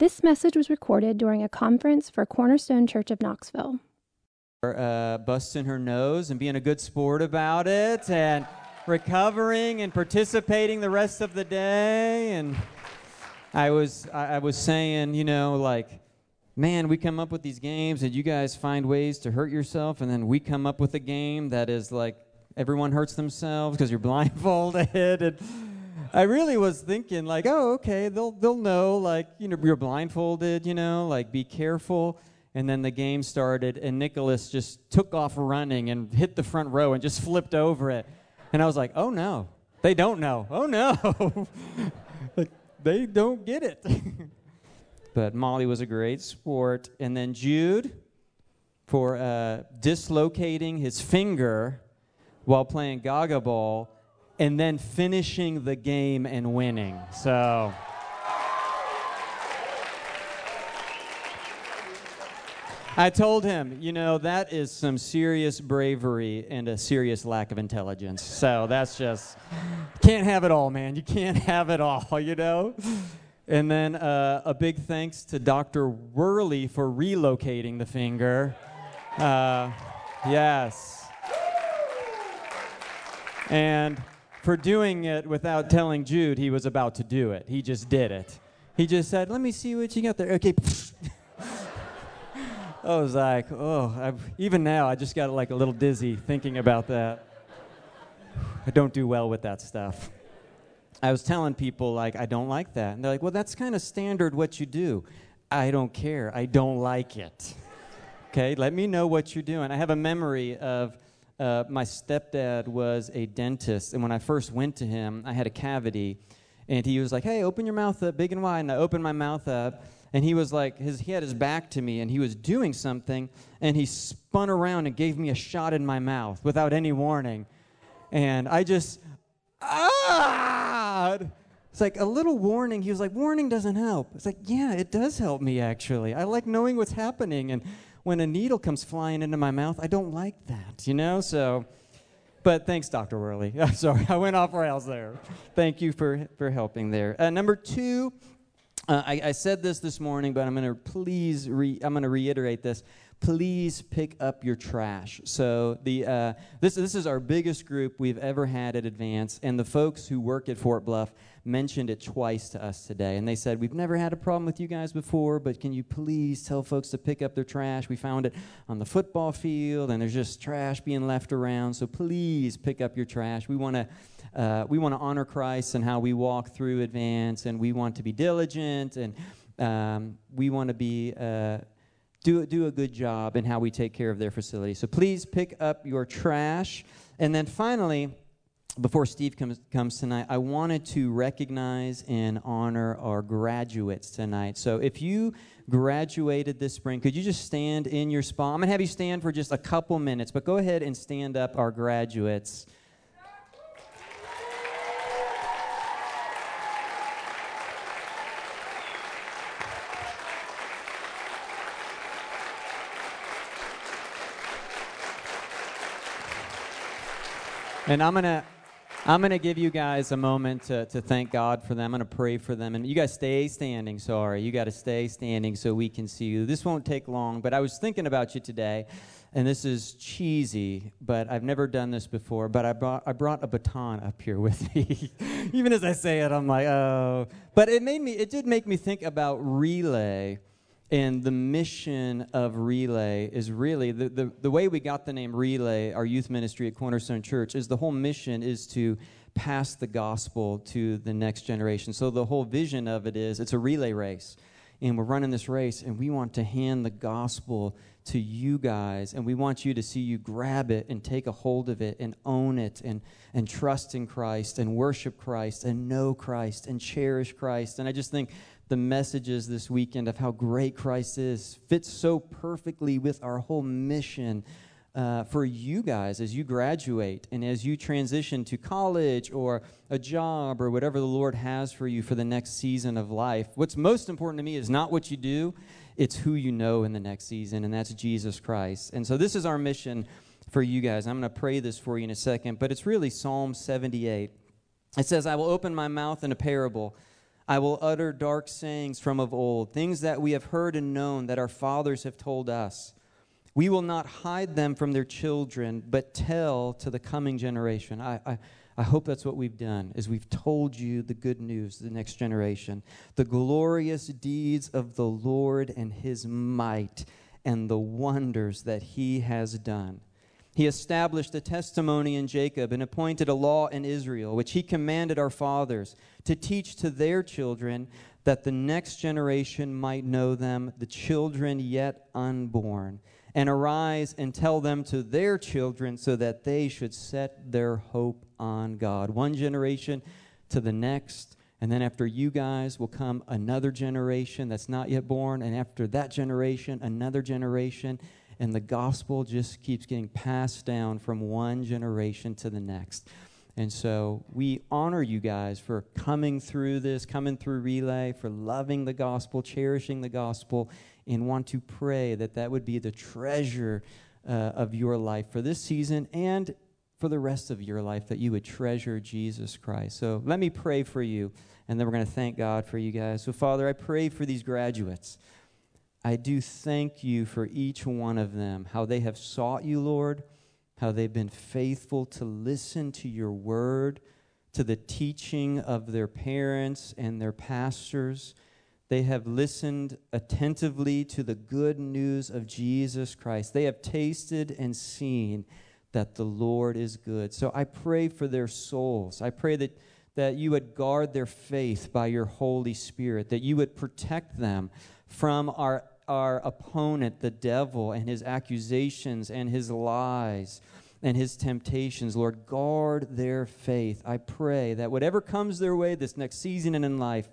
This message was recorded during a conference for Cornerstone Church of Knoxville. Uh, busting her nose and being a good sport about it and recovering and participating the rest of the day. And I was, I, was saying, you know, like, man, we come up with these games and you guys find ways to hurt yourself, and then we come up with a game that is like everyone hurts themselves because you're blindfolded. and I really was thinking like, oh, okay, they'll they'll know like you know you're blindfolded, you know, like be careful. And then the game started, and Nicholas just took off running and hit the front row and just flipped over it. And I was like, oh no, they don't know. Oh no, like they don't get it. but Molly was a great sport. And then Jude for uh, dislocating his finger while playing Gaga Ball and then finishing the game and winning. So. I told him, you know, that is some serious bravery and a serious lack of intelligence. So that's just, can't have it all, man. You can't have it all, you know? And then uh, a big thanks to Dr. Worley for relocating the finger. Uh, yes. And for doing it without telling Jude he was about to do it. He just did it. He just said, Let me see what you got there. Okay. I was like, Oh, I've, even now, I just got like a little dizzy thinking about that. I don't do well with that stuff. I was telling people, like, I don't like that. And they're like, Well, that's kind of standard what you do. I don't care. I don't like it. Okay, let me know what you're doing. I have a memory of uh, my stepdad was a dentist, and when I first went to him, I had a cavity, and he was like, "Hey, open your mouth up big and wide." And I opened my mouth up, and he was like, his, he had his back to me, and he was doing something, and he spun around and gave me a shot in my mouth without any warning, and I just ah. It's like a little warning. He was like, warning doesn't help. It's like, yeah, it does help me actually. I like knowing what's happening. And when a needle comes flying into my mouth, I don't like that, you know? So, but thanks, Dr. Worley. I'm sorry, I went off rails there. Thank you for, for helping there. Uh, number two, uh, I, I, said this this morning, but I'm going to please, re- I'm going to reiterate this. Please pick up your trash. So the uh, this this is our biggest group we've ever had at Advance, and the folks who work at Fort Bluff mentioned it twice to us today. And they said, We've never had a problem with you guys before, but can you please tell folks to pick up their trash? We found it on the football field, and there's just trash being left around. So please pick up your trash. We want to. Uh, we want to honor Christ and how we walk through advance, and we want to be diligent, and um, we want to be uh, do do a good job in how we take care of their facility. So please pick up your trash, and then finally, before Steve comes, comes tonight, I wanted to recognize and honor our graduates tonight. So if you graduated this spring, could you just stand in your spot? I'm going to have you stand for just a couple minutes, but go ahead and stand up our graduates. And I'm going to I'm going to give you guys a moment to, to thank God for them. I'm going to pray for them. And you guys stay standing. Sorry. You got to stay standing so we can see you. This won't take long, but I was thinking about you today. And this is cheesy, but I've never done this before. But I brought, I brought a baton up here with me. Even as I say it, I'm like, oh. But it made me, it did make me think about relay and the mission of Relay is really the, the, the way we got the name Relay, our youth ministry at Cornerstone Church, is the whole mission is to pass the gospel to the next generation. So the whole vision of it is it's a relay race. And we're running this race, and we want to hand the gospel to you guys, and we want you to see you grab it and take a hold of it and own it and, and trust in Christ and worship Christ and know Christ and cherish Christ. And I just think the messages this weekend of how great Christ is fits so perfectly with our whole mission uh, for you guys as you graduate and as you transition to college or a job or whatever the Lord has for you for the next season of life. What's most important to me is not what you do, it's who you know in the next season, and that's Jesus Christ. And so this is our mission for you guys. I'm going to pray this for you in a second, but it's really Psalm 78. It says, I will open my mouth in a parable. I will utter dark sayings from of old, things that we have heard and known that our fathers have told us. We will not hide them from their children, but tell to the coming generation. I, I, I hope that's what we've done, is we've told you the good news the next generation, the glorious deeds of the Lord and his might, and the wonders that he has done. He established a testimony in Jacob and appointed a law in Israel, which he commanded our fathers to teach to their children, that the next generation might know them, the children yet unborn, and arise and tell them to their children, so that they should set their hope on God. One generation to the next. And then after you guys will come another generation that's not yet born. And after that generation, another generation and the gospel just keeps getting passed down from one generation to the next. And so we honor you guys for coming through this, coming through Relay, for loving the gospel, cherishing the gospel, and want to pray that that would be the treasure uh, of your life for this season and for the rest of your life, that you would treasure Jesus Christ. So let me pray for you, and then we're going to thank God for you guys. So, Father, I pray for these graduates. I do thank you for each one of them, how they have sought you, Lord, how they've been faithful to listen to your word, to the teaching of their parents and their pastors. They have listened attentively to the good news of Jesus Christ. They have tasted and seen that the Lord is good. So I pray for their souls. I pray that, that you would guard their faith by your Holy Spirit, that you would protect them from our our opponent, the devil, and his accusations and his lies and his temptations. Lord, guard their faith. I pray that whatever comes their way this next season and in life,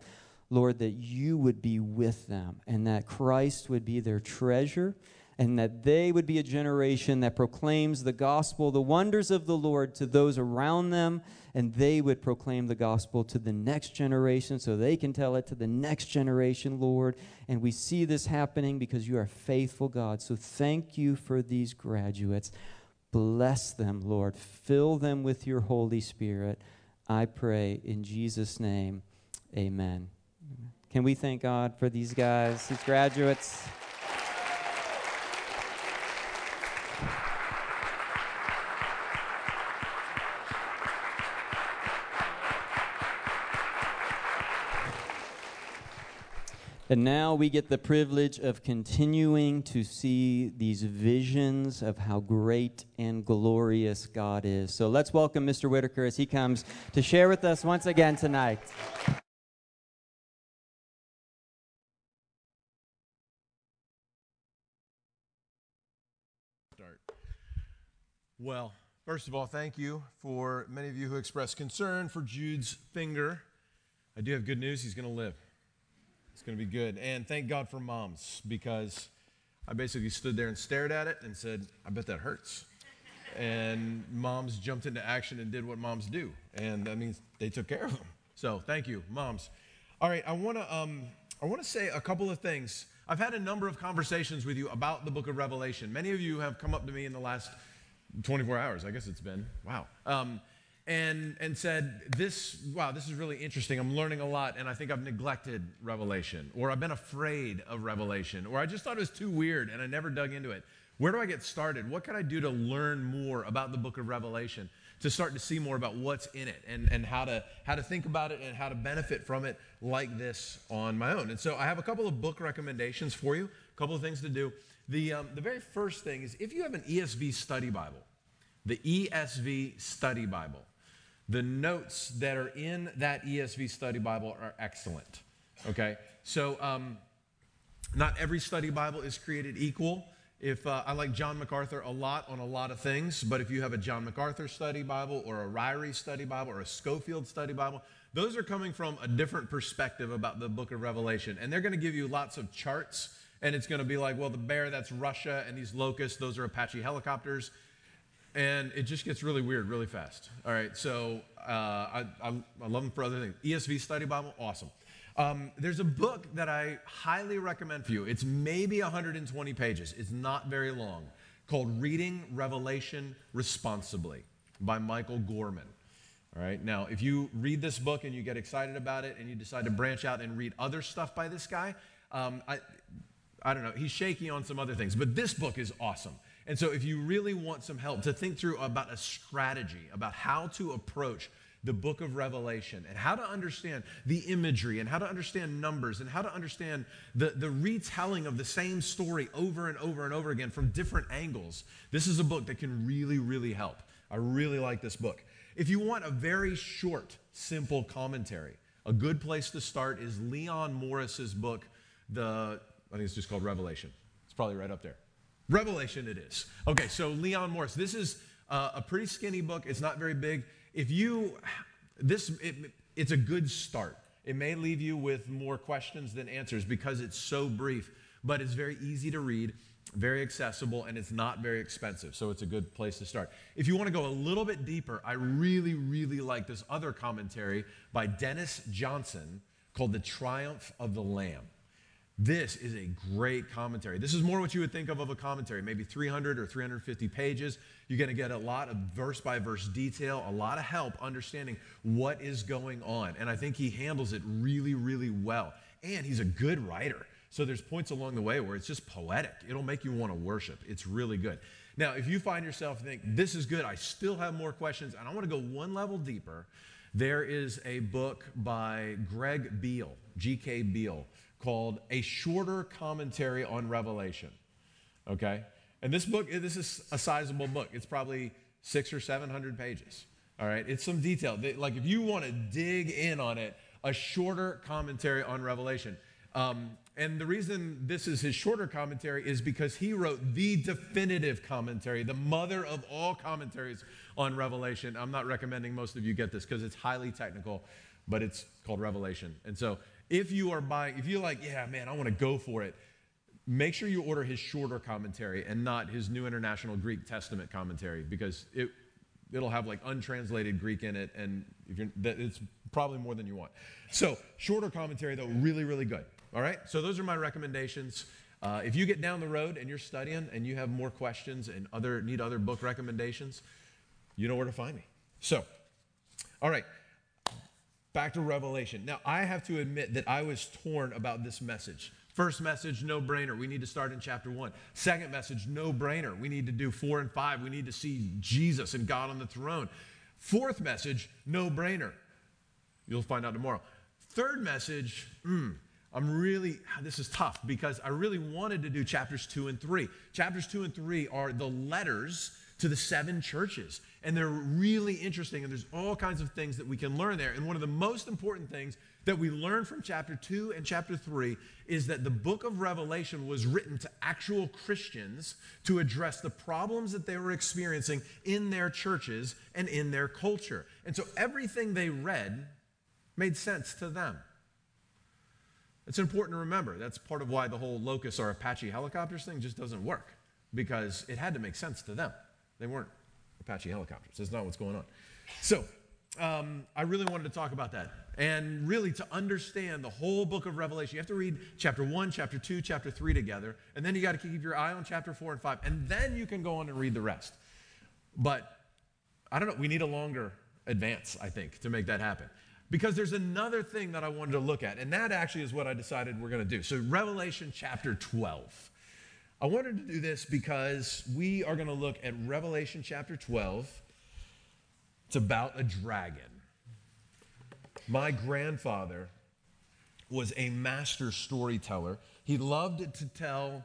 Lord, that you would be with them and that Christ would be their treasure and that they would be a generation that proclaims the gospel, the wonders of the Lord to those around them, and they would proclaim the gospel to the next generation so they can tell it to the next generation, Lord. And we see this happening because you are faithful, God. So thank you for these graduates. Bless them, Lord. Fill them with your Holy Spirit. I pray in Jesus' name, amen. Can we thank God for these guys, these graduates? And now we get the privilege of continuing to see these visions of how great and glorious God is. So let's welcome Mr. Whitaker as he comes to share with us once again tonight. Start. Well, first of all, thank you for many of you who expressed concern for Jude's finger. I do have good news. He's going to live. It's going to be good. And thank God for moms because I basically stood there and stared at it and said, I bet that hurts. And moms jumped into action and did what moms do. And that means they took care of them. So thank you, moms. All right, I want to um, I want to say a couple of things. I've had a number of conversations with you about the book of Revelation. Many of you have come up to me in the last 24 hours, I guess it's been. Wow. Um, and, and said, This, wow, this is really interesting. I'm learning a lot, and I think I've neglected Revelation, or I've been afraid of Revelation, or I just thought it was too weird and I never dug into it. Where do I get started? What can I do to learn more about the book of Revelation, to start to see more about what's in it and, and how, to, how to think about it and how to benefit from it like this on my own? And so I have a couple of book recommendations for you, a couple of things to do. The, um, the very first thing is if you have an ESV study Bible, the ESV study Bible, the notes that are in that ESV study Bible are excellent. Okay? So, um, not every study Bible is created equal. If uh, I like John MacArthur a lot on a lot of things, but if you have a John MacArthur study Bible or a Ryrie study Bible or a Scofield study Bible, those are coming from a different perspective about the book of Revelation. And they're going to give you lots of charts. And it's going to be like, well, the bear, that's Russia, and these locusts, those are Apache helicopters and it just gets really weird really fast. All right, so uh, I, I, I, love them for other things. ESV Study Bible, awesome. Um, there's a book that I highly recommend for you. It's maybe 120 pages, it's not very long, called Reading Revelation Responsibly by Michael Gorman. All right. Now, if you read this book and you get excited about it and you decide to branch out and read other stuff by this guy, um, I, I don't know. He's shaky on some other things, but this book is awesome. And so, if you really want some help to think through about a strategy, about how to approach the book of Revelation and how to understand the imagery and how to understand numbers and how to understand the, the retelling of the same story over and over and over again from different angles, this is a book that can really, really help. I really like this book. If you want a very short, simple commentary, a good place to start is Leon Morris's book, the I think it's just called Revelation. It's probably right up there. Revelation it is. Okay, so Leon Morris. This is uh, a pretty skinny book. It's not very big. If you, this, it, it's a good start. It may leave you with more questions than answers because it's so brief, but it's very easy to read, very accessible, and it's not very expensive. So it's a good place to start. If you want to go a little bit deeper, I really, really like this other commentary by Dennis Johnson called The Triumph of the Lamb. This is a great commentary. This is more what you would think of of a commentary, maybe 300 or 350 pages. You're going to get a lot of verse by verse detail, a lot of help understanding what is going on. And I think he handles it really, really well. And he's a good writer. So there's points along the way where it's just poetic. It'll make you want to worship. It's really good. Now, if you find yourself think this is good, I still have more questions, and I want to go one level deeper, there is a book by Greg Beale, G.K. Beale called A Shorter Commentary on Revelation. Okay? And this book, this is a sizable book. It's probably six or 700 pages. All right? It's some detail. Like, if you want to dig in on it, a shorter commentary on Revelation. Um, and the reason this is his shorter commentary is because he wrote the definitive commentary, the mother of all commentaries on Revelation. I'm not recommending most of you get this because it's highly technical, but it's called Revelation. And so if you are buying, if you're like, yeah, man, I want to go for it, make sure you order his shorter commentary and not his New International Greek Testament commentary because it, it'll have like untranslated Greek in it, and if you're, it's probably more than you want. So, shorter commentary, though, really, really good. All right? So, those are my recommendations. Uh, if you get down the road and you're studying and you have more questions and other need other book recommendations, you know where to find me. So, all right back to Revelation. Now, I have to admit that I was torn about this message. First message, no brainer. We need to start in chapter one. Second message, no brainer. We need to do four and five. We need to see Jesus and God on the throne. Fourth message, no brainer. You'll find out tomorrow. Third message, mm, I'm really, this is tough because I really wanted to do chapters two and three. Chapters two and three are the letters to the seven churches. And they're really interesting, and there's all kinds of things that we can learn there. And one of the most important things that we learn from chapter 2 and chapter 3 is that the book of Revelation was written to actual Christians to address the problems that they were experiencing in their churches and in their culture. And so everything they read made sense to them. It's important to remember. That's part of why the whole Locust or Apache helicopters thing just doesn't work, because it had to make sense to them. They weren't Apache helicopters. That's not what's going on. So, um, I really wanted to talk about that. And really, to understand the whole book of Revelation, you have to read chapter 1, chapter 2, chapter 3 together. And then you got to keep your eye on chapter 4 and 5. And then you can go on and read the rest. But I don't know, we need a longer advance, I think, to make that happen. Because there's another thing that I wanted to look at, and that actually is what I decided we're going to do. So, Revelation chapter 12. I wanted to do this because we are going to look at Revelation chapter 12. It's about a dragon. My grandfather was a master storyteller. He loved to tell,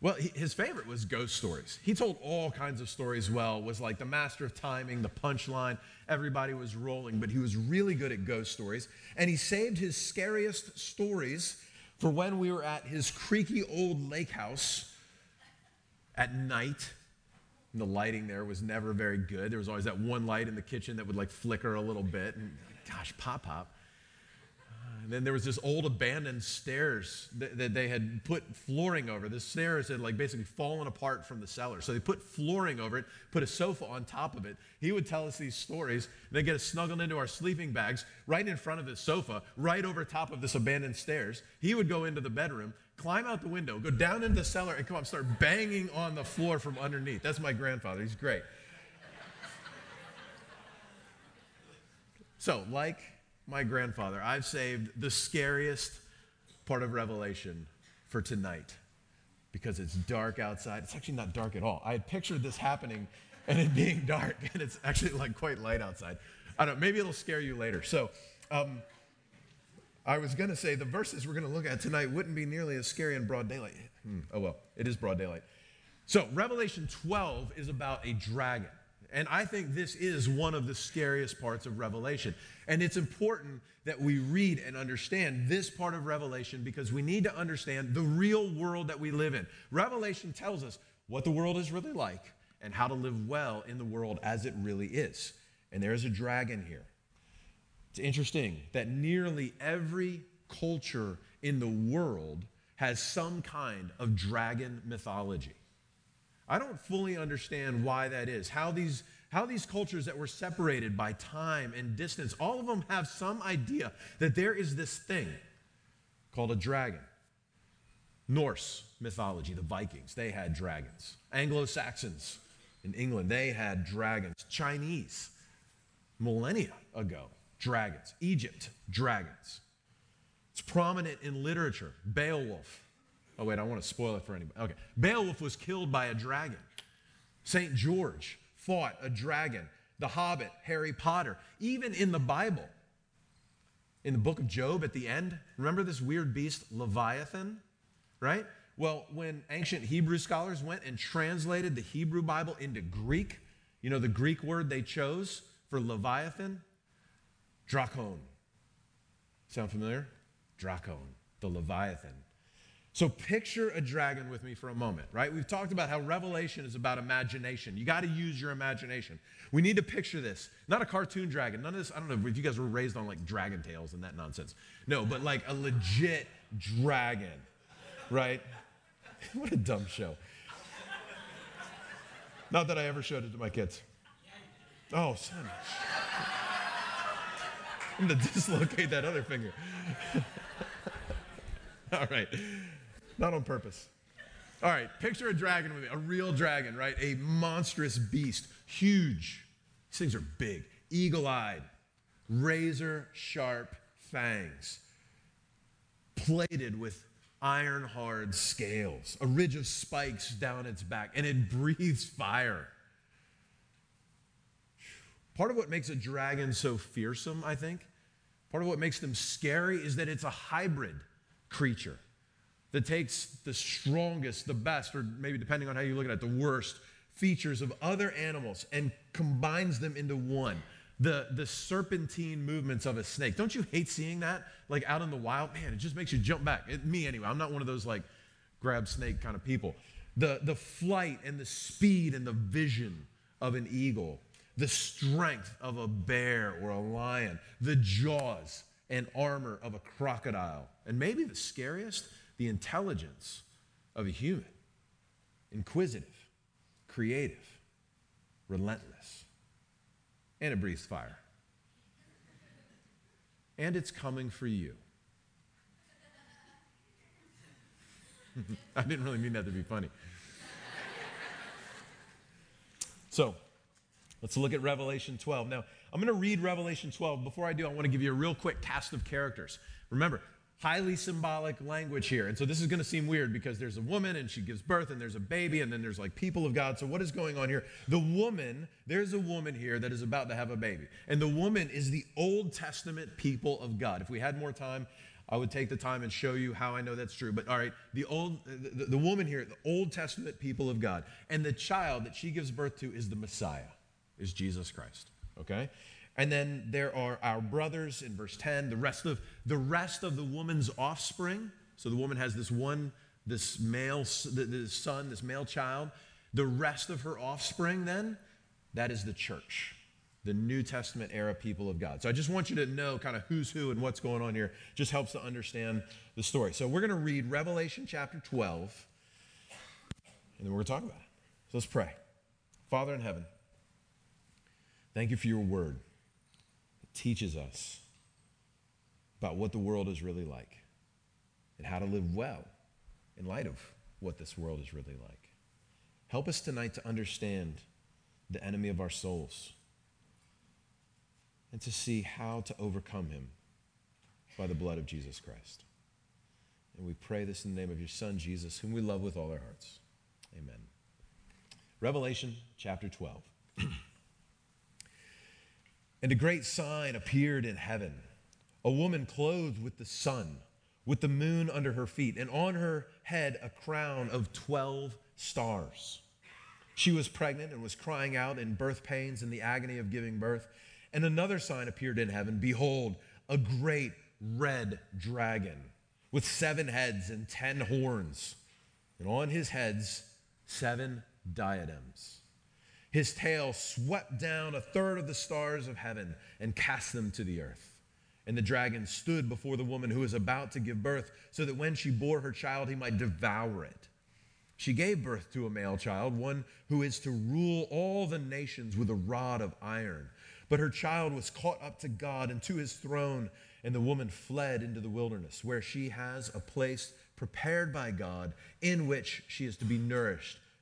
well, his favorite was ghost stories. He told all kinds of stories well, was like the master of timing, the punchline. Everybody was rolling, but he was really good at ghost stories. And he saved his scariest stories for when we were at his creaky old lake house at night. the lighting there was never very good. There was always that one light in the kitchen that would like flicker a little bit. And gosh, pop pop. And then there was this old abandoned stairs that, that, they had put flooring over. The stairs had like basically fallen apart from the cellar. So they put flooring over it, put a sofa on top of it. He would tell us these stories, and then get us snuggled into our sleeping bags right in front of the sofa, right over top of this abandoned stairs. He would go into the bedroom, climb out the window, go down into the cellar, and come up, start banging on the floor from underneath. That's my grandfather. He's great. So, like my grandfather, I've saved the scariest part of Revelation for tonight because it's dark outside. It's actually not dark at all. I had pictured this happening and it being dark, and it's actually like quite light outside. I don't know, maybe it'll scare you later. So, um, I was going to say the verses we're going to look at tonight wouldn't be nearly as scary in broad daylight. Hmm. Oh, well, it is broad daylight. So, Revelation 12 is about a dragon. And I think this is one of the scariest parts of Revelation. And it's important that we read and understand this part of Revelation because we need to understand the real world that we live in. Revelation tells us what the world is really like and how to live well in the world as it really is. And there is a dragon here. It's interesting that nearly every culture in the world has some kind of dragon mythology. I don't fully understand why that is. How these, how these cultures that were separated by time and distance, all of them have some idea that there is this thing called a dragon. Norse mythology, the Vikings, they had dragons. Anglo Saxons in England, they had dragons. Chinese, millennia ago, dragons. Egypt, dragons. It's prominent in literature. Beowulf, Oh, wait, I want to spoil it for anybody. Okay. Beowulf was killed by a dragon. St. George fought a dragon. The Hobbit, Harry Potter, even in the Bible, in the book of Job at the end, remember this weird beast, Leviathan? Right? Well, when ancient Hebrew scholars went and translated the Hebrew Bible into Greek, you know the Greek word they chose for Leviathan? Drakon. Sound familiar? Drakon, the Leviathan. So picture a dragon with me for a moment, right? We've talked about how revelation is about imagination. You got to use your imagination. We need to picture this. Not a cartoon dragon. None of this, I don't know if you guys were raised on like dragon tales and that nonsense. No, but like a legit dragon, right? what a dumb show. Not that I ever showed it to my kids. Oh, son. I'm going to dislocate that other finger. All right. Not on purpose. All right, picture a dragon with me, a real dragon, right? A monstrous beast, huge. These things are big, eagle eyed, razor sharp fangs, plated with iron hard scales, a ridge of spikes down its back, and it breathes fire. Part of what makes a dragon so fearsome, I think, part of what makes them scary is that it's a hybrid creature that takes the strongest, the best, or maybe depending on how you look at it, the worst features of other animals and combines them into one. The, the serpentine movements of a snake. Don't you hate seeing that? Like out in the wild? Man, it just makes you jump back. It, me, anyway. I'm not one of those like grab snake kind of people. The, the flight and the speed and the vision of an eagle, the strength of a bear or a lion, the jaws and armor of a crocodile, and maybe the scariest, the intelligence of a human inquisitive, creative, relentless. And it breathes fire. And it's coming for you. I didn't really mean that to be funny. So, let's look at Revelation 12. Now, I'm going to read Revelation 12. Before I do, I want to give you a real quick cast of characters. Remember, highly symbolic language here. And so this is going to seem weird because there's a woman and she gives birth and there's a baby and then there's like people of God. So what is going on here? The woman, there's a woman here that is about to have a baby. And the woman is the Old Testament people of God. If we had more time, I would take the time and show you how I know that's true. But all right, the old the, the woman here, the Old Testament people of God, and the child that she gives birth to is the Messiah, is Jesus Christ. Okay? And then there are our brothers in verse 10, the rest of the rest of the woman's offspring. So the woman has this one, this male, this son, this male child. The rest of her offspring, then, that is the church, the New Testament era people of God. So I just want you to know kind of who's who and what's going on here. Just helps to understand the story. So we're going to read Revelation chapter 12, and then we're going to talk about it. So let's pray. Father in heaven, thank you for your word teaches us about what the world is really like and how to live well in light of what this world is really like. Help us tonight to understand the enemy of our souls. and to see how to overcome him by the blood of Jesus Christ. And we pray this in the name of your Son, Jesus, whom we love with all our hearts. Amen. Revelation chapter 12. and a great sign appeared in heaven a woman clothed with the sun, with the moon under her feet, and on her head a crown of 12 stars. She was pregnant and was crying out in birth pains and the agony of giving birth. And another sign appeared in heaven Behold, a great red dragon with seven heads and ten horns, and on his heads, seven diadems. His tail swept down a third of the stars of heaven and cast them to the earth. And the dragon stood before the woman who was about to give birth, so that when she bore her child, he might devour it. She gave birth to a male child, one who is to rule all the nations with a rod of iron. But her child was caught up to God and to his throne, and the woman fled into the wilderness, where she has a place prepared by God in which she is to be nourished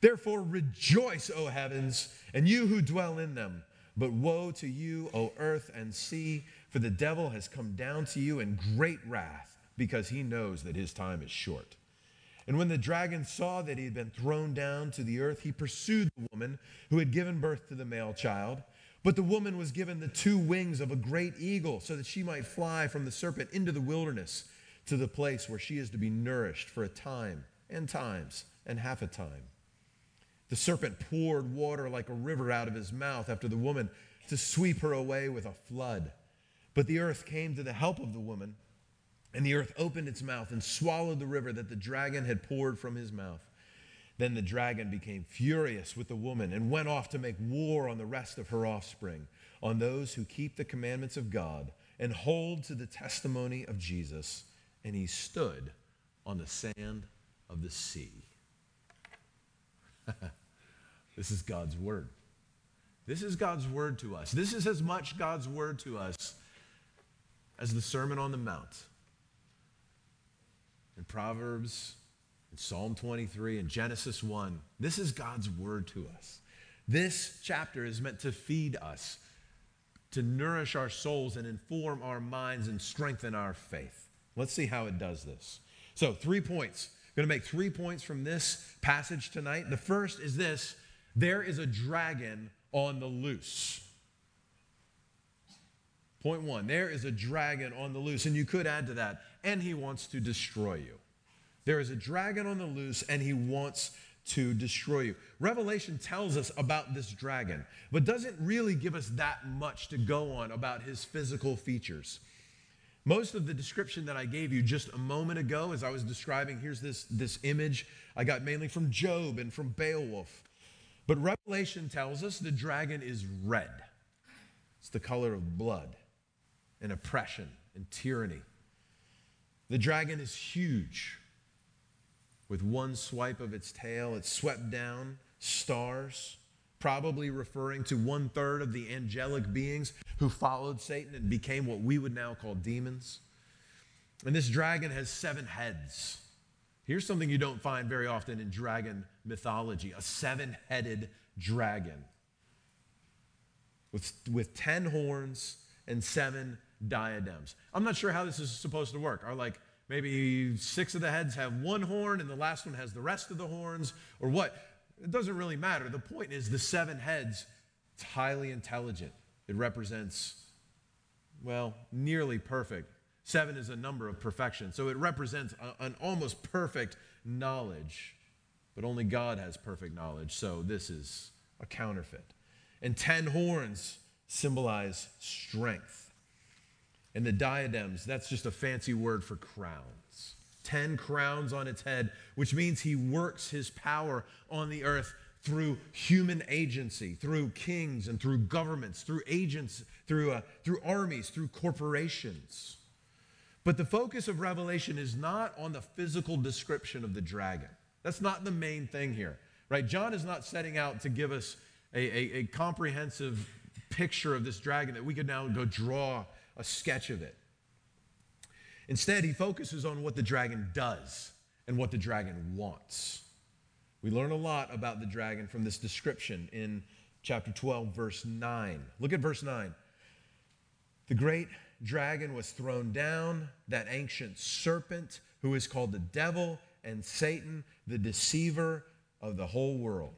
Therefore rejoice, O heavens, and you who dwell in them. But woe to you, O earth and sea for the devil has come down to you in great wrath because he knows that his time is short. And when the dragon saw that he had been thrown down to the earth, he pursued the woman who had given birth to the male child. But the woman was given the two wings of a great eagle so that she might fly from the serpent into the wilderness to the place where she is to be nourished for a time and times and half a time. The serpent poured water like a river out of his mouth after the woman to sweep her away with a flood. But the earth came to the help of the woman, and the earth opened its mouth and swallowed the river that the dragon had poured from his mouth. Then the dragon became furious with the woman and went off to make war on the rest of her offspring, on those who keep the commandments of God and hold to the testimony of Jesus. And he stood on the sand of the sea. this is God's word. This is God's word to us. This is as much God's word to us as the Sermon on the Mount. In Proverbs, in Psalm 23, in Genesis 1, this is God's word to us. This chapter is meant to feed us, to nourish our souls and inform our minds and strengthen our faith. Let's see how it does this. So, three points. I'm going to make three points from this passage tonight. The first is this there is a dragon on the loose. Point one, there is a dragon on the loose, and you could add to that, and he wants to destroy you. There is a dragon on the loose, and he wants to destroy you. Revelation tells us about this dragon, but doesn't really give us that much to go on about his physical features. Most of the description that I gave you just a moment ago, as I was describing, here's this, this image I got mainly from Job and from Beowulf. But Revelation tells us the dragon is red, it's the color of blood and oppression and tyranny. The dragon is huge. With one swipe of its tail, it swept down stars, probably referring to one third of the angelic beings who followed Satan and became what we would now call demons. And this dragon has seven heads. Here's something you don't find very often in dragon mythology a seven headed dragon with, with ten horns and seven diadems. I'm not sure how this is supposed to work. Are like maybe six of the heads have one horn and the last one has the rest of the horns, or what? It doesn't really matter. The point is the seven heads, it's highly intelligent. It represents, well, nearly perfect Seven is a number of perfection. So it represents a, an almost perfect knowledge, but only God has perfect knowledge. So this is a counterfeit. And 10 horns symbolize strength. And the diadems, that's just a fancy word for crowns. 10 crowns on its head, which means he works his power on the earth through human agency, through kings and through governments, through agents, through, uh, through armies, through corporations. But the focus of Revelation is not on the physical description of the dragon. That's not the main thing here, right? John is not setting out to give us a, a, a comprehensive picture of this dragon that we could now go draw a sketch of it. Instead, he focuses on what the dragon does and what the dragon wants. We learn a lot about the dragon from this description in chapter 12, verse 9. Look at verse 9. The great dragon was thrown down, that ancient serpent who is called the devil and Satan, the deceiver of the whole world.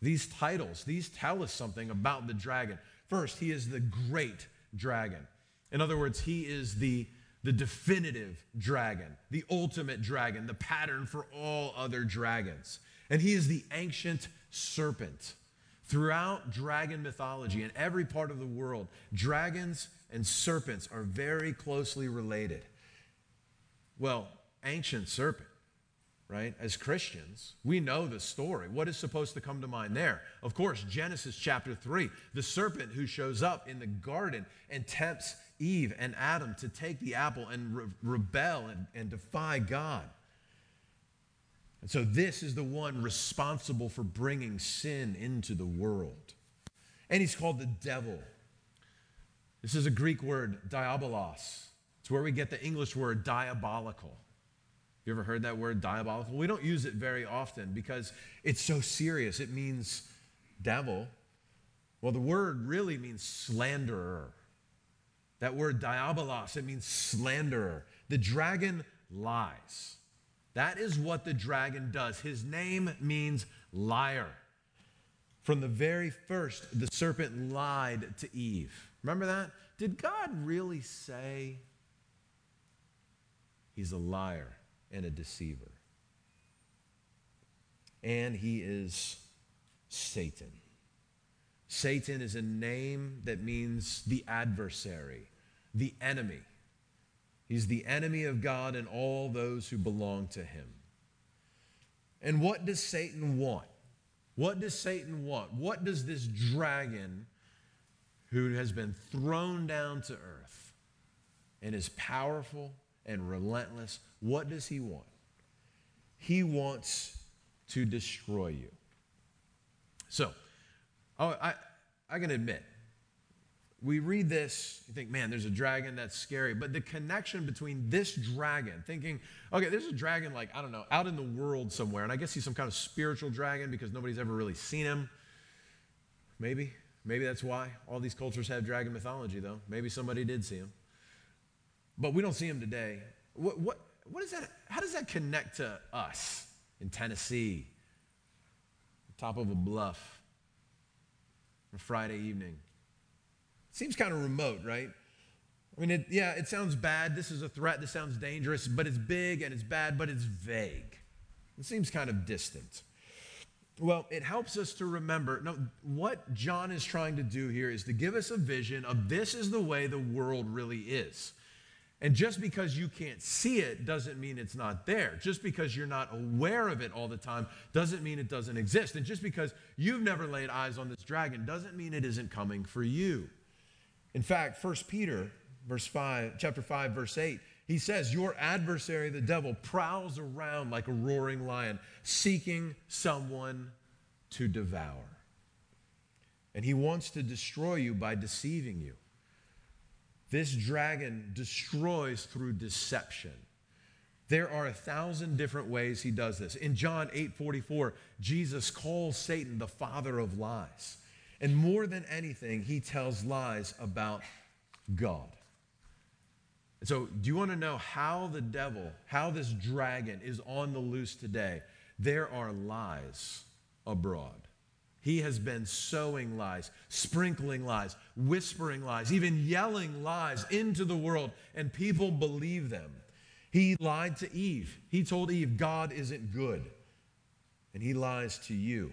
These titles, these tell us something about the dragon. First, he is the great dragon. In other words, he is the, the definitive dragon, the ultimate dragon, the pattern for all other dragons. And he is the ancient serpent. Throughout dragon mythology in every part of the world, dragons and serpents are very closely related. Well, ancient serpent, right? As Christians, we know the story. What is supposed to come to mind there? Of course, Genesis chapter 3, the serpent who shows up in the garden and tempts Eve and Adam to take the apple and re- rebel and, and defy God. And so, this is the one responsible for bringing sin into the world. And he's called the devil. This is a Greek word, diabolos. It's where we get the English word diabolical. You ever heard that word diabolical? We don't use it very often because it's so serious. It means devil. Well, the word really means slanderer. That word diabolos, it means slanderer. The dragon lies. That is what the dragon does. His name means liar. From the very first, the serpent lied to Eve. Remember that? Did God really say he's a liar and a deceiver? And he is Satan. Satan is a name that means the adversary, the enemy. He's the enemy of God and all those who belong to him. And what does Satan want? What does Satan want? What does this dragon who has been thrown down to earth and is powerful and relentless, what does he want? He wants to destroy you. So, oh, I, I can admit, we read this, you think, man, there's a dragon, that's scary. But the connection between this dragon, thinking, okay, there's a dragon, like, I don't know, out in the world somewhere, and I guess he's some kind of spiritual dragon because nobody's ever really seen him. Maybe. Maybe that's why all these cultures have dragon mythology, though. Maybe somebody did see him. But we don't see him today. What, what, what is that? How does that connect to us in Tennessee, top of a bluff, a Friday evening? Seems kind of remote, right? I mean, it, yeah, it sounds bad. This is a threat. This sounds dangerous, but it's big and it's bad, but it's vague. It seems kind of distant. Well, it helps us to remember no, what John is trying to do here is to give us a vision of this is the way the world really is. And just because you can't see it doesn't mean it's not there. Just because you're not aware of it all the time doesn't mean it doesn't exist. And just because you've never laid eyes on this dragon doesn't mean it isn't coming for you. In fact, 1 Peter verse 5, chapter 5 verse 8 he says, Your adversary, the devil, prowls around like a roaring lion, seeking someone to devour. And he wants to destroy you by deceiving you. This dragon destroys through deception. There are a thousand different ways he does this. In John 8 44, Jesus calls Satan the father of lies. And more than anything, he tells lies about God. And so, do you want to know how the devil, how this dragon is on the loose today? There are lies abroad. He has been sowing lies, sprinkling lies, whispering lies, even yelling lies into the world, and people believe them. He lied to Eve. He told Eve, God isn't good. And he lies to you.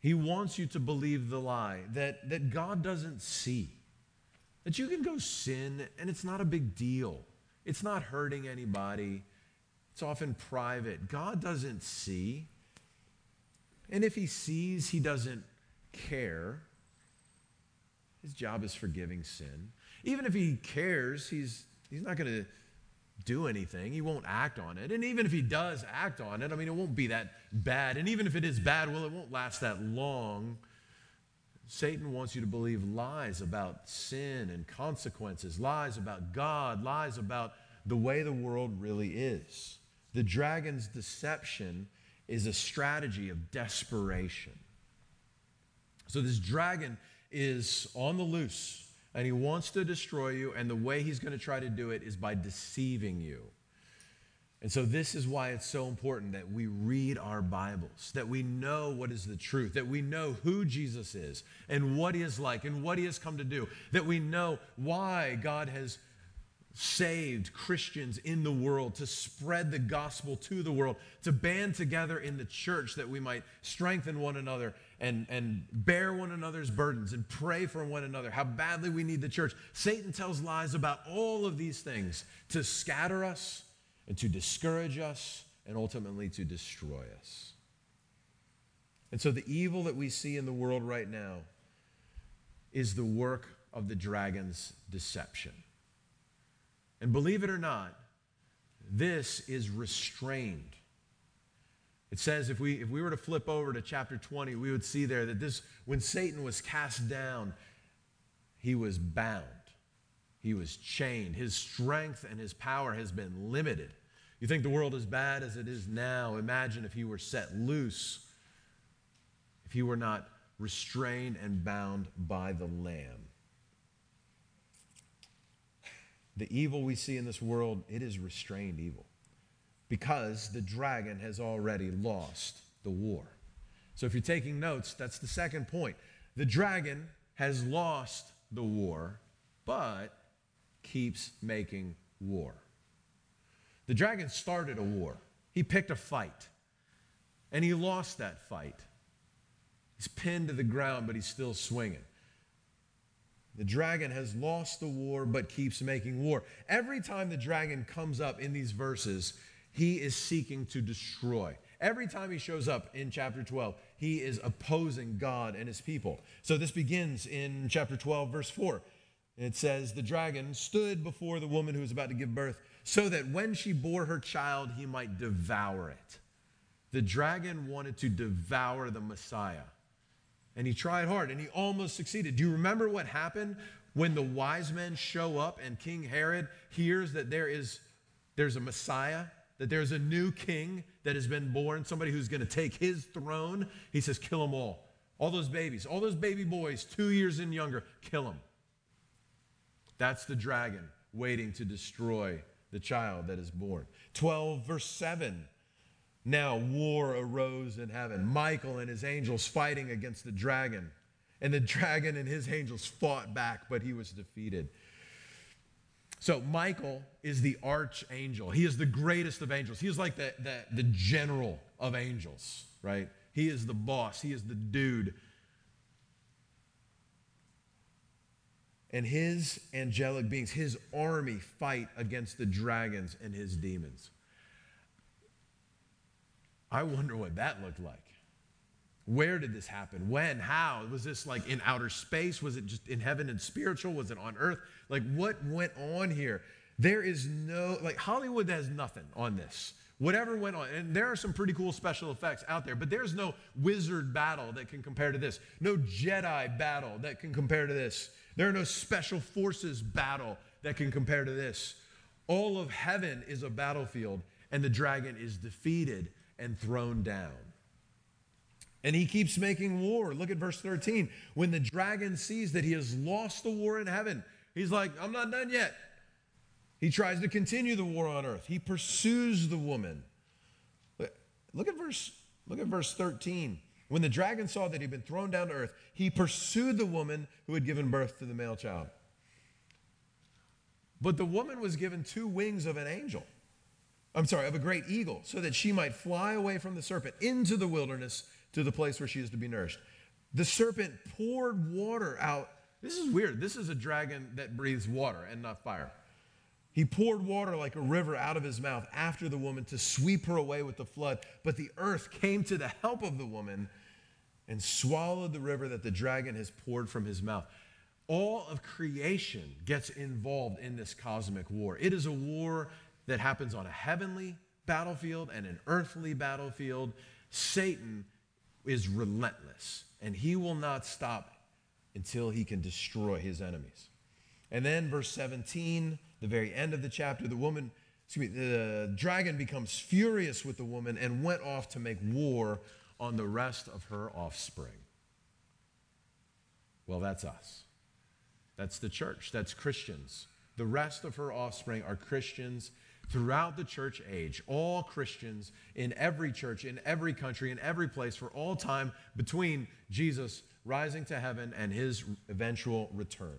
He wants you to believe the lie that, that God doesn't see, that you can go sin and it's not a big deal, it's not hurting anybody, it's often private. God doesn't see. And if he sees, he doesn't care. His job is forgiving sin. Even if he cares, he's, he's not going to do anything. He won't act on it. And even if he does act on it, I mean, it won't be that bad. And even if it is bad, well, it won't last that long. Satan wants you to believe lies about sin and consequences, lies about God, lies about the way the world really is. The dragon's deception is a strategy of desperation. So this dragon is on the loose and he wants to destroy you, and the way he's going to try to do it is by deceiving you. And so, this is why it's so important that we read our Bibles, that we know what is the truth, that we know who Jesus is and what he is like and what he has come to do, that we know why God has saved Christians in the world, to spread the gospel to the world, to band together in the church that we might strengthen one another and, and bear one another's burdens and pray for one another, how badly we need the church. Satan tells lies about all of these things to scatter us and to discourage us and ultimately to destroy us. And so the evil that we see in the world right now is the work of the dragon's deception. And believe it or not, this is restrained. It says if we, if we were to flip over to chapter 20, we would see there that this, when Satan was cast down, he was bound, he was chained. His strength and his power has been limited. You think the world is bad as it is now? Imagine if he were set loose, if he were not restrained and bound by the Lamb. The evil we see in this world, it is restrained evil because the dragon has already lost the war. So if you're taking notes, that's the second point. The dragon has lost the war, but keeps making war. The dragon started a war. He picked a fight, and he lost that fight. He's pinned to the ground, but he's still swinging. The dragon has lost the war but keeps making war. Every time the dragon comes up in these verses, he is seeking to destroy. Every time he shows up in chapter 12, he is opposing God and his people. So this begins in chapter 12, verse 4. It says, The dragon stood before the woman who was about to give birth, so that when she bore her child, he might devour it. The dragon wanted to devour the Messiah. And he tried hard and he almost succeeded. Do you remember what happened when the wise men show up and King Herod hears that there is there's a Messiah, that there's a new king that has been born, somebody who's going to take his throne? He says, kill them all. All those babies, all those baby boys, two years and younger, kill them. That's the dragon waiting to destroy the child that is born. 12, verse 7 now war arose in heaven. Michael and his angels fighting against the dragon. And the dragon and his angels fought back, but he was defeated. So Michael is the archangel. He is the greatest of angels. He is like the, the, the general of angels, right? He is the boss. He is the dude. And his angelic beings, his army fight against the dragons and his demons. I wonder what that looked like. Where did this happen? When? How? Was this like in outer space? Was it just in heaven and spiritual? Was it on earth? Like what went on here? There is no, like Hollywood has nothing on this. Whatever went on, and there are some pretty cool special effects out there, but there's no wizard battle that can compare to this, no Jedi battle that can compare to this. There are no special forces battle that can compare to this. All of heaven is a battlefield, and the dragon is defeated and thrown down. And he keeps making war. Look at verse 13. When the dragon sees that he has lost the war in heaven, he's like, I'm not done yet. He tries to continue the war on earth. He pursues the woman. Look at verse, look at verse 13. When the dragon saw that he'd been thrown down to earth, he pursued the woman who had given birth to the male child. But the woman was given two wings of an angel. I'm sorry, of a great eagle, so that she might fly away from the serpent into the wilderness to the place where she is to be nourished. The serpent poured water out. This is weird. This is a dragon that breathes water and not fire. He poured water like a river out of his mouth after the woman to sweep her away with the flood. But the earth came to the help of the woman and swallowed the river that the dragon has poured from his mouth. All of creation gets involved in this cosmic war. It is a war that happens on a heavenly battlefield and an earthly battlefield. Satan is relentless, and he will not stop until he can destroy his enemies. And then, verse 17, the very end of the chapter, the woman, excuse me, the dragon becomes furious with the woman and went off to make war on the rest of her offspring. Well, that's us. That's the church. That's Christians. The rest of her offspring are Christians throughout the church age. All Christians in every church, in every country, in every place for all time between Jesus rising to heaven and his eventual return.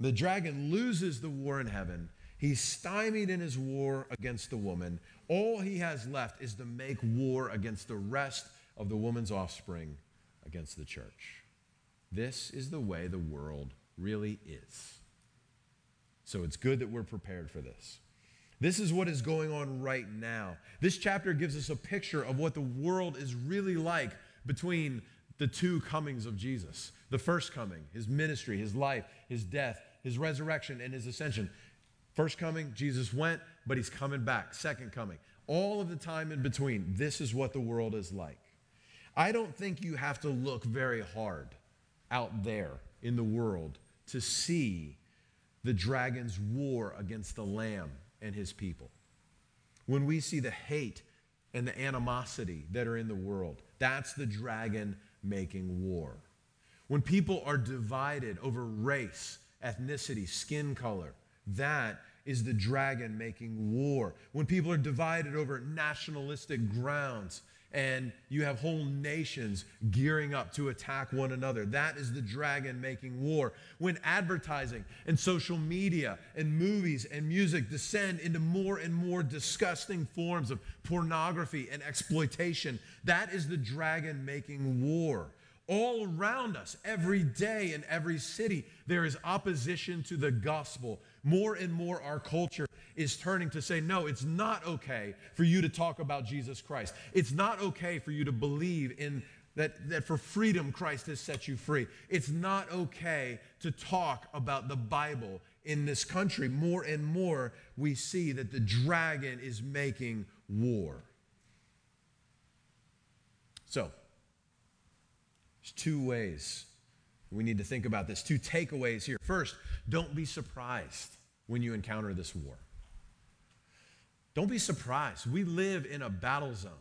The dragon loses the war in heaven. He's stymied in his war against the woman. All he has left is to make war against the rest of the woman's offspring against the church. This is the way the world really is. So it's good that we're prepared for this. This is what is going on right now. This chapter gives us a picture of what the world is really like between the two comings of Jesus the first coming, his ministry, his life, his death, his resurrection, and his ascension. First coming, Jesus went, but he's coming back. Second coming. All of the time in between, this is what the world is like. I don't think you have to look very hard out there in the world to see the dragon's war against the Lamb and his people. When we see the hate and the animosity that are in the world, that's the dragon making war. When people are divided over race, ethnicity, skin color, that is the dragon making war. When people are divided over nationalistic grounds, and you have whole nations gearing up to attack one another. That is the dragon making war. When advertising and social media and movies and music descend into more and more disgusting forms of pornography and exploitation, that is the dragon making war. All around us, every day in every city, there is opposition to the gospel. More and more, our culture is turning to say, no, it's not okay for you to talk about Jesus Christ. It's not okay for you to believe in that, that for freedom Christ has set you free. It's not okay to talk about the Bible in this country. More and more, we see that the dragon is making war. So, there's two ways we need to think about this. Two takeaways here. First, don't be surprised when you encounter this war. Don't be surprised. We live in a battle zone.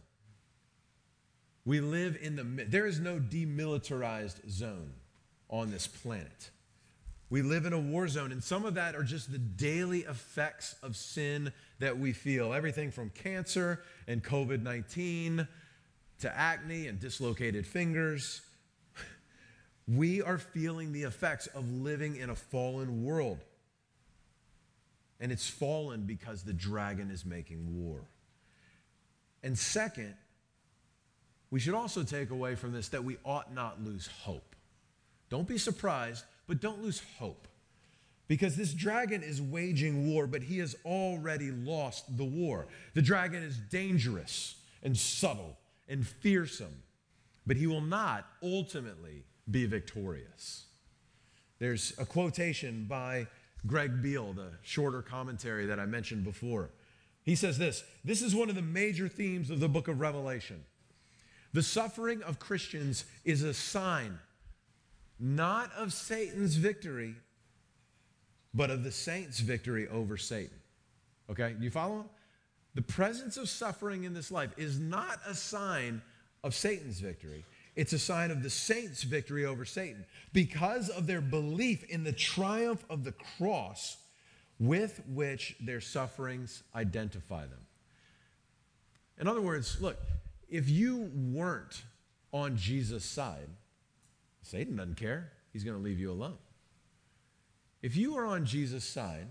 We live in the, there is no demilitarized zone on this planet. We live in a war zone, and some of that are just the daily effects of sin that we feel. Everything from cancer and COVID 19 to acne and dislocated fingers we are feeling the effects of living in a fallen world. And it's fallen because the dragon is making war. And second, we should also take away from this that we ought not lose hope. Don't be surprised, but don't lose hope. Because this dragon is waging war, but he has already lost the war. The dragon is dangerous and subtle and fearsome, but he will not ultimately be victorious. There's a quotation by Greg Beale, the shorter commentary that I mentioned before. He says this This is one of the major themes of the book of Revelation. The suffering of Christians is a sign not of Satan's victory, but of the saints' victory over Satan. Okay, you follow? The presence of suffering in this life is not a sign of Satan's victory. It's a sign of the saints' victory over Satan because of their belief in the triumph of the cross with which their sufferings identify them. In other words, look, if you weren't on Jesus' side, Satan doesn't care. He's going to leave you alone. If you are on Jesus' side,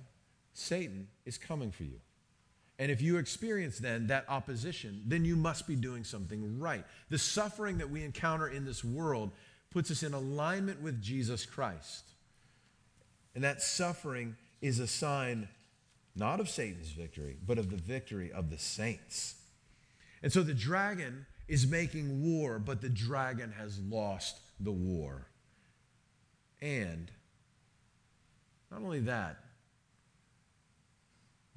Satan is coming for you. And if you experience then that opposition, then you must be doing something right. The suffering that we encounter in this world puts us in alignment with Jesus Christ. And that suffering is a sign not of Satan's victory, but of the victory of the saints. And so the dragon is making war, but the dragon has lost the war. And not only that,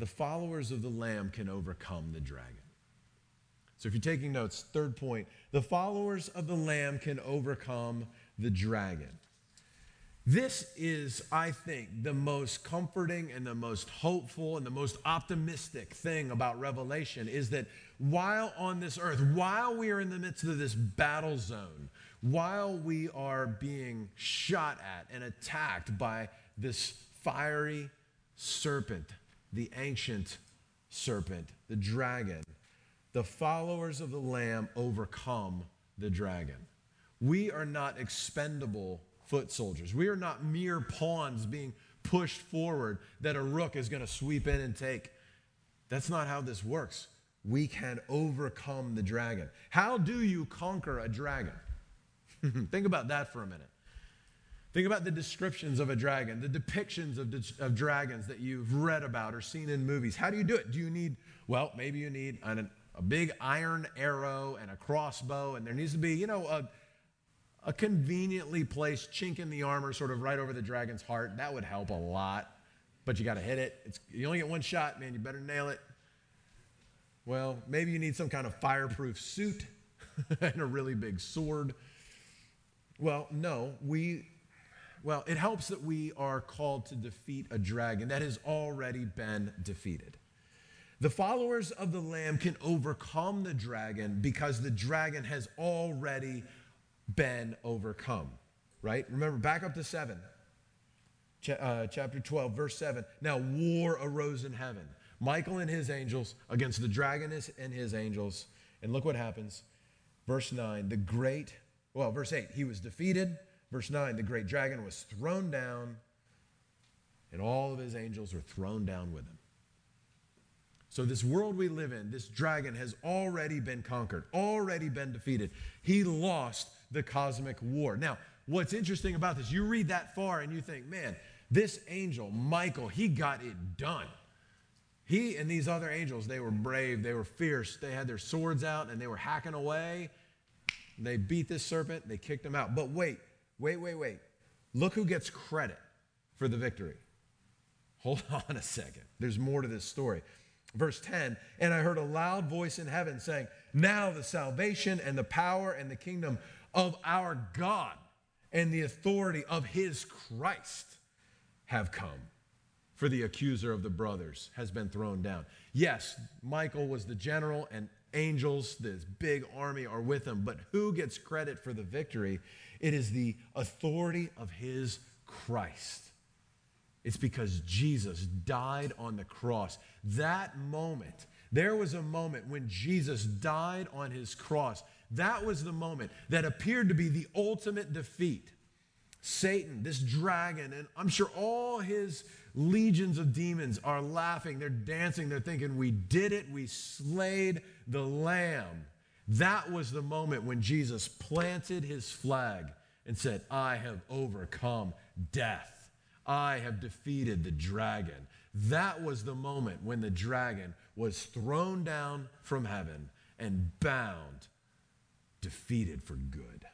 the followers of the Lamb can overcome the dragon. So if you're taking notes, third point the followers of the Lamb can overcome the dragon. This is, I think, the most comforting and the most hopeful and the most optimistic thing about Revelation is that while on this earth, while we are in the midst of this battle zone, while we are being shot at and attacked by this fiery serpent, the ancient serpent, the dragon, the followers of the Lamb overcome the dragon. We are not expendable foot soldiers. We are not mere pawns being pushed forward that a rook is going to sweep in and take. That's not how this works. We can overcome the dragon. How do you conquer a dragon? Think about that for a minute. Think about the descriptions of a dragon, the depictions of, of dragons that you've read about or seen in movies. How do you do it? Do you need, well, maybe you need an, a big iron arrow and a crossbow, and there needs to be, you know, a, a conveniently placed chink in the armor, sort of right over the dragon's heart. That would help a lot, but you got to hit it. It's, you only get one shot, man. You better nail it. Well, maybe you need some kind of fireproof suit and a really big sword. Well, no, we well, it helps that we are called to defeat a dragon that has already been defeated. The followers of the Lamb can overcome the dragon because the dragon has already been overcome, right? Remember, back up to 7, Ch- uh, chapter 12, verse 7. Now, war arose in heaven. Michael and his angels against the dragon and his angels. And look what happens. Verse 9, the great, well, verse 8, he was defeated Verse 9 the great dragon was thrown down, and all of his angels were thrown down with him. So, this world we live in, this dragon has already been conquered, already been defeated. He lost the cosmic war. Now, what's interesting about this, you read that far and you think, man, this angel, Michael, he got it done. He and these other angels, they were brave, they were fierce, they had their swords out and they were hacking away. They beat this serpent, they kicked him out. But wait, Wait, wait, wait. Look who gets credit for the victory. Hold on a second. There's more to this story. Verse 10 And I heard a loud voice in heaven saying, Now the salvation and the power and the kingdom of our God and the authority of his Christ have come. For the accuser of the brothers has been thrown down. Yes, Michael was the general, and angels, this big army, are with him. But who gets credit for the victory? It is the authority of his Christ. It's because Jesus died on the cross. That moment, there was a moment when Jesus died on his cross. That was the moment that appeared to be the ultimate defeat. Satan, this dragon, and I'm sure all his legions of demons are laughing, they're dancing, they're thinking, We did it, we slayed the Lamb. That was the moment when Jesus planted his flag and said, I have overcome death. I have defeated the dragon. That was the moment when the dragon was thrown down from heaven and bound, defeated for good.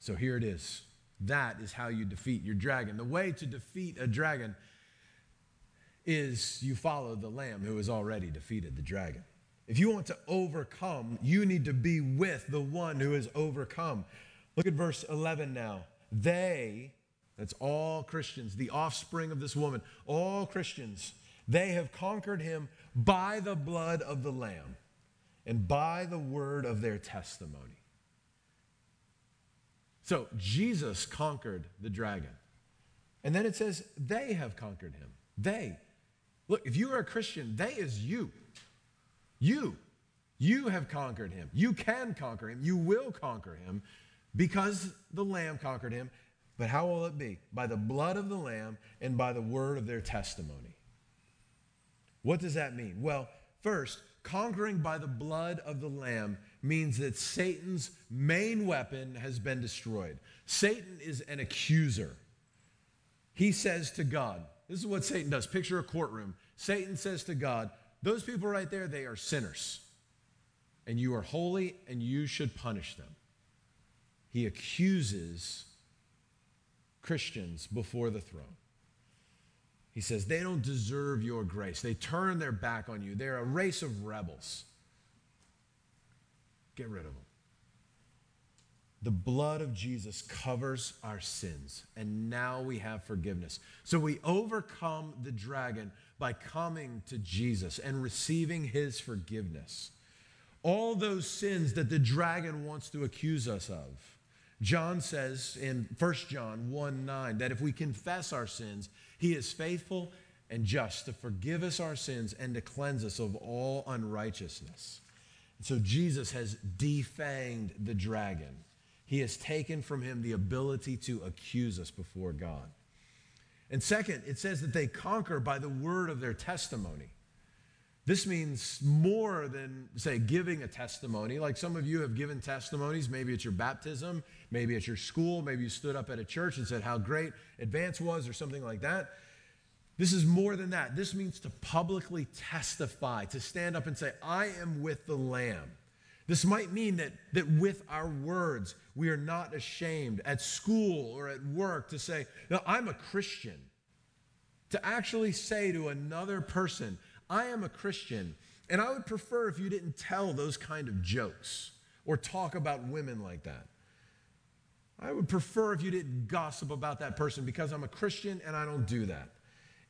So here it is. That is how you defeat your dragon. The way to defeat a dragon is you follow the lamb who has already defeated the dragon. If you want to overcome, you need to be with the one who has overcome. Look at verse 11 now. They, that's all Christians, the offspring of this woman, all Christians, they have conquered him by the blood of the Lamb and by the word of their testimony. So Jesus conquered the dragon. And then it says, they have conquered him. They. Look, if you are a Christian, they is you. You. You have conquered him. You can conquer him. You will conquer him because the Lamb conquered him. But how will it be? By the blood of the Lamb and by the word of their testimony. What does that mean? Well, first, conquering by the blood of the Lamb means that Satan's main weapon has been destroyed. Satan is an accuser. He says to God, this is what Satan does. Picture a courtroom. Satan says to God, Those people right there, they are sinners. And you are holy and you should punish them. He accuses Christians before the throne. He says, They don't deserve your grace. They turn their back on you. They're a race of rebels. Get rid of them. The blood of Jesus covers our sins, and now we have forgiveness. So we overcome the dragon by coming to Jesus and receiving his forgiveness. All those sins that the dragon wants to accuse us of. John says in 1 John 1 9 that if we confess our sins, he is faithful and just to forgive us our sins and to cleanse us of all unrighteousness. So Jesus has defanged the dragon. He has taken from him the ability to accuse us before God. And second, it says that they conquer by the word of their testimony. This means more than, say, giving a testimony. Like some of you have given testimonies, maybe at your baptism, maybe at your school, maybe you stood up at a church and said how great advance was or something like that. This is more than that. This means to publicly testify, to stand up and say, I am with the Lamb. This might mean that, that with our words, we are not ashamed at school or at work to say, No, I'm a Christian. To actually say to another person, I am a Christian. And I would prefer if you didn't tell those kind of jokes or talk about women like that. I would prefer if you didn't gossip about that person because I'm a Christian and I don't do that.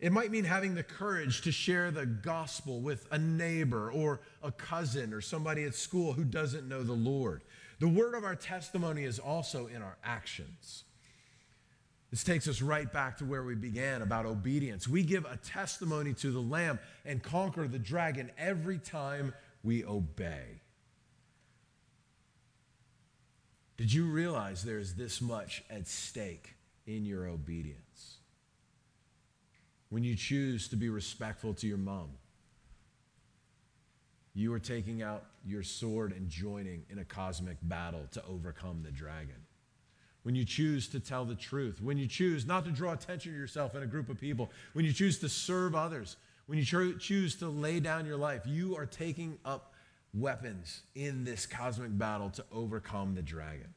It might mean having the courage to share the gospel with a neighbor or a cousin or somebody at school who doesn't know the Lord. The word of our testimony is also in our actions. This takes us right back to where we began about obedience. We give a testimony to the Lamb and conquer the dragon every time we obey. Did you realize there is this much at stake in your obedience? When you choose to be respectful to your mom. You are taking out your sword and joining in a cosmic battle to overcome the dragon. When you choose to tell the truth, when you choose not to draw attention to yourself in a group of people, when you choose to serve others, when you choose to lay down your life, you are taking up weapons in this cosmic battle to overcome the dragon.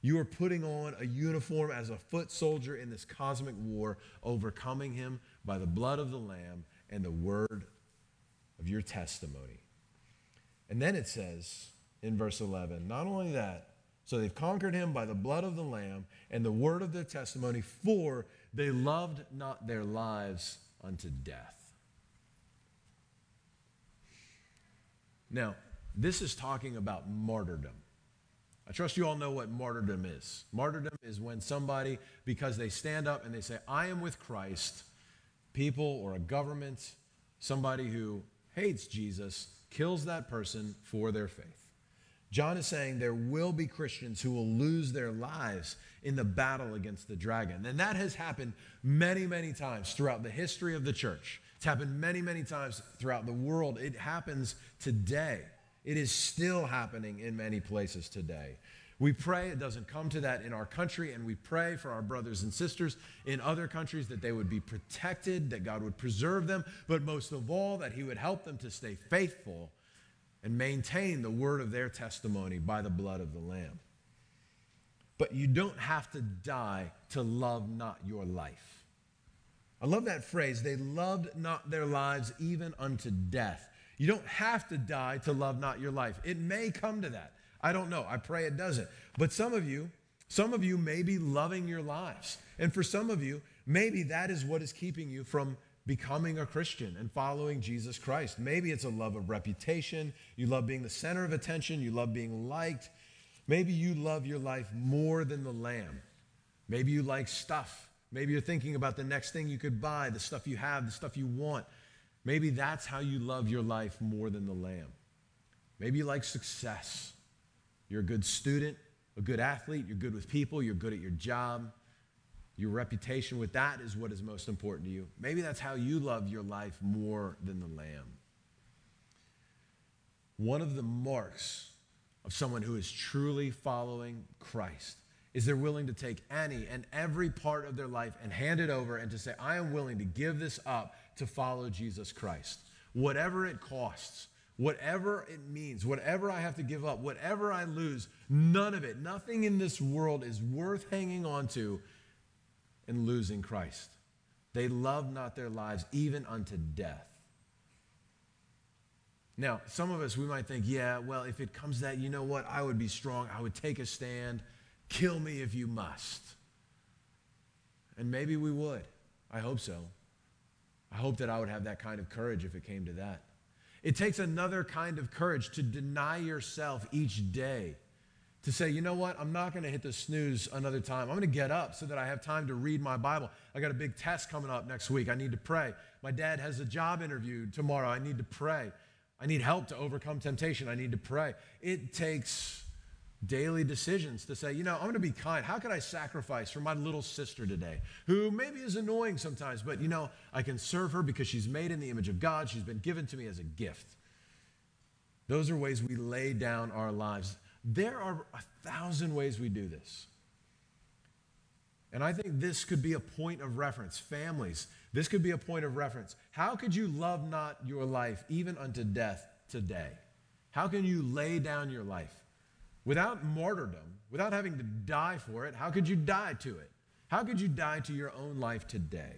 You are putting on a uniform as a foot soldier in this cosmic war, overcoming him by the blood of the Lamb and the word of your testimony. And then it says in verse 11, not only that, so they've conquered him by the blood of the Lamb and the word of their testimony, for they loved not their lives unto death. Now, this is talking about martyrdom. I trust you all know what martyrdom is. Martyrdom is when somebody, because they stand up and they say, I am with Christ, people or a government, somebody who hates Jesus, kills that person for their faith. John is saying there will be Christians who will lose their lives in the battle against the dragon. And that has happened many, many times throughout the history of the church. It's happened many, many times throughout the world. It happens today. It is still happening in many places today. We pray it doesn't come to that in our country, and we pray for our brothers and sisters in other countries that they would be protected, that God would preserve them, but most of all, that He would help them to stay faithful and maintain the word of their testimony by the blood of the Lamb. But you don't have to die to love not your life. I love that phrase. They loved not their lives even unto death. You don't have to die to love not your life. It may come to that. I don't know. I pray it doesn't. But some of you, some of you may be loving your lives. And for some of you, maybe that is what is keeping you from becoming a Christian and following Jesus Christ. Maybe it's a love of reputation. You love being the center of attention. You love being liked. Maybe you love your life more than the lamb. Maybe you like stuff. Maybe you're thinking about the next thing you could buy, the stuff you have, the stuff you want. Maybe that's how you love your life more than the lamb. Maybe you like success. You're a good student, a good athlete, you're good with people, you're good at your job. Your reputation with that is what is most important to you. Maybe that's how you love your life more than the lamb. One of the marks of someone who is truly following Christ is they're willing to take any and every part of their life and hand it over and to say, I am willing to give this up to follow Jesus Christ. Whatever it costs, whatever it means, whatever I have to give up, whatever I lose, none of it, nothing in this world is worth hanging on to and losing Christ. They love not their lives even unto death. Now, some of us, we might think, yeah, well, if it comes that, you know what, I would be strong, I would take a stand, kill me if you must. And maybe we would. I hope so. I hope that I would have that kind of courage if it came to that. It takes another kind of courage to deny yourself each day. To say, you know what, I'm not going to hit the snooze another time. I'm going to get up so that I have time to read my Bible. I got a big test coming up next week. I need to pray. My dad has a job interview tomorrow. I need to pray. I need help to overcome temptation. I need to pray. It takes daily decisions to say, you know, I'm going to be kind. How can I sacrifice for my little sister today, who maybe is annoying sometimes, but you know, I can serve her because she's made in the image of God. She's been given to me as a gift. Those are ways we lay down our lives. There are a thousand ways we do this. And I think this could be a point of reference. Families, this could be a point of reference. How could you love not your life even unto death today? How can you lay down your life? Without martyrdom, without having to die for it, how could you die to it? How could you die to your own life today?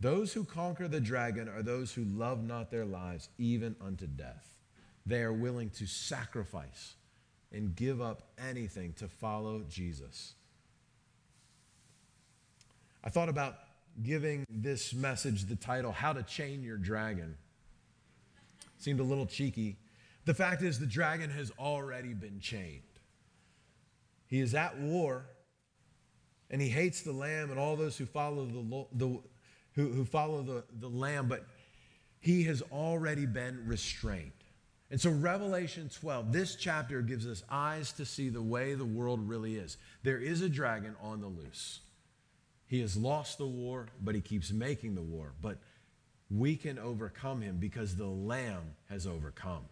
Those who conquer the dragon are those who love not their lives even unto death. They are willing to sacrifice and give up anything to follow Jesus. I thought about giving this message the title, How to Chain Your Dragon. Seemed a little cheeky, the fact is, the dragon has already been chained. He is at war, and he hates the lamb and all those who follow the, the who, who follow the, the lamb, but he has already been restrained. And so, Revelation 12, this chapter gives us eyes to see the way the world really is. There is a dragon on the loose. He has lost the war, but he keeps making the war. But we can overcome him because the Lamb has overcome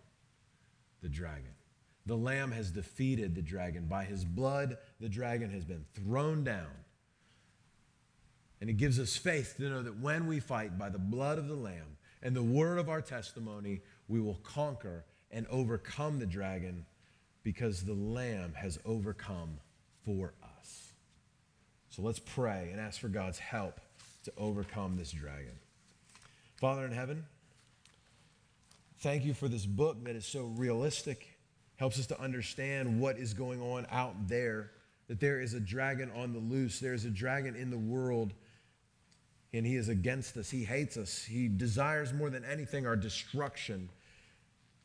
the dragon. The Lamb has defeated the dragon. By his blood, the dragon has been thrown down. And it gives us faith to know that when we fight by the blood of the Lamb and the word of our testimony, we will conquer and overcome the dragon because the Lamb has overcome for us. So let's pray and ask for God's help to overcome this dragon. Father in heaven, Thank you for this book that is so realistic, helps us to understand what is going on out there, that there is a dragon on the loose, there is a dragon in the world, and he is against us. He hates us. He desires more than anything our destruction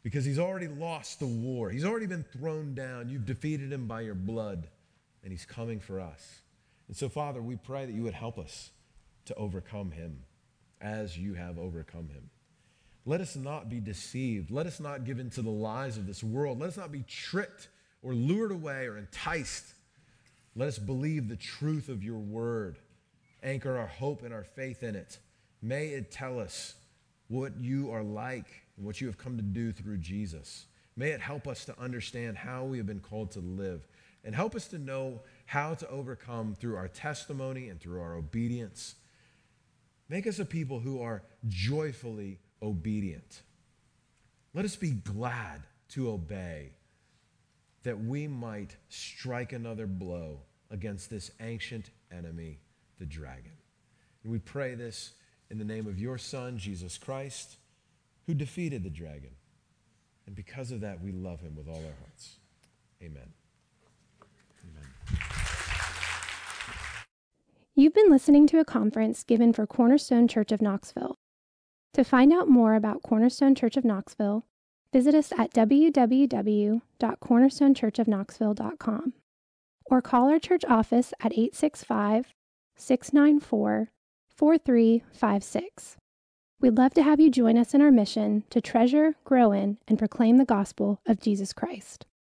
because he's already lost the war. He's already been thrown down. You've defeated him by your blood, and he's coming for us. And so, Father, we pray that you would help us to overcome him as you have overcome him. Let us not be deceived. Let us not give in to the lies of this world. Let us not be tricked or lured away or enticed. Let us believe the truth of your word, anchor our hope and our faith in it. May it tell us what you are like and what you have come to do through Jesus. May it help us to understand how we have been called to live and help us to know how to overcome through our testimony and through our obedience. Make us a people who are joyfully obedient. Let us be glad to obey that we might strike another blow against this ancient enemy, the dragon. And we pray this in the name of your Son, Jesus Christ, who defeated the dragon. And because of that, we love him with all our hearts. Amen. Amen. You've been listening to a conference given for Cornerstone Church of Knoxville. To find out more about Cornerstone Church of Knoxville, visit us at www.cornerstonechurchofknoxville.com or call our church office at 865 694 4356. We'd love to have you join us in our mission to treasure, grow in, and proclaim the gospel of Jesus Christ.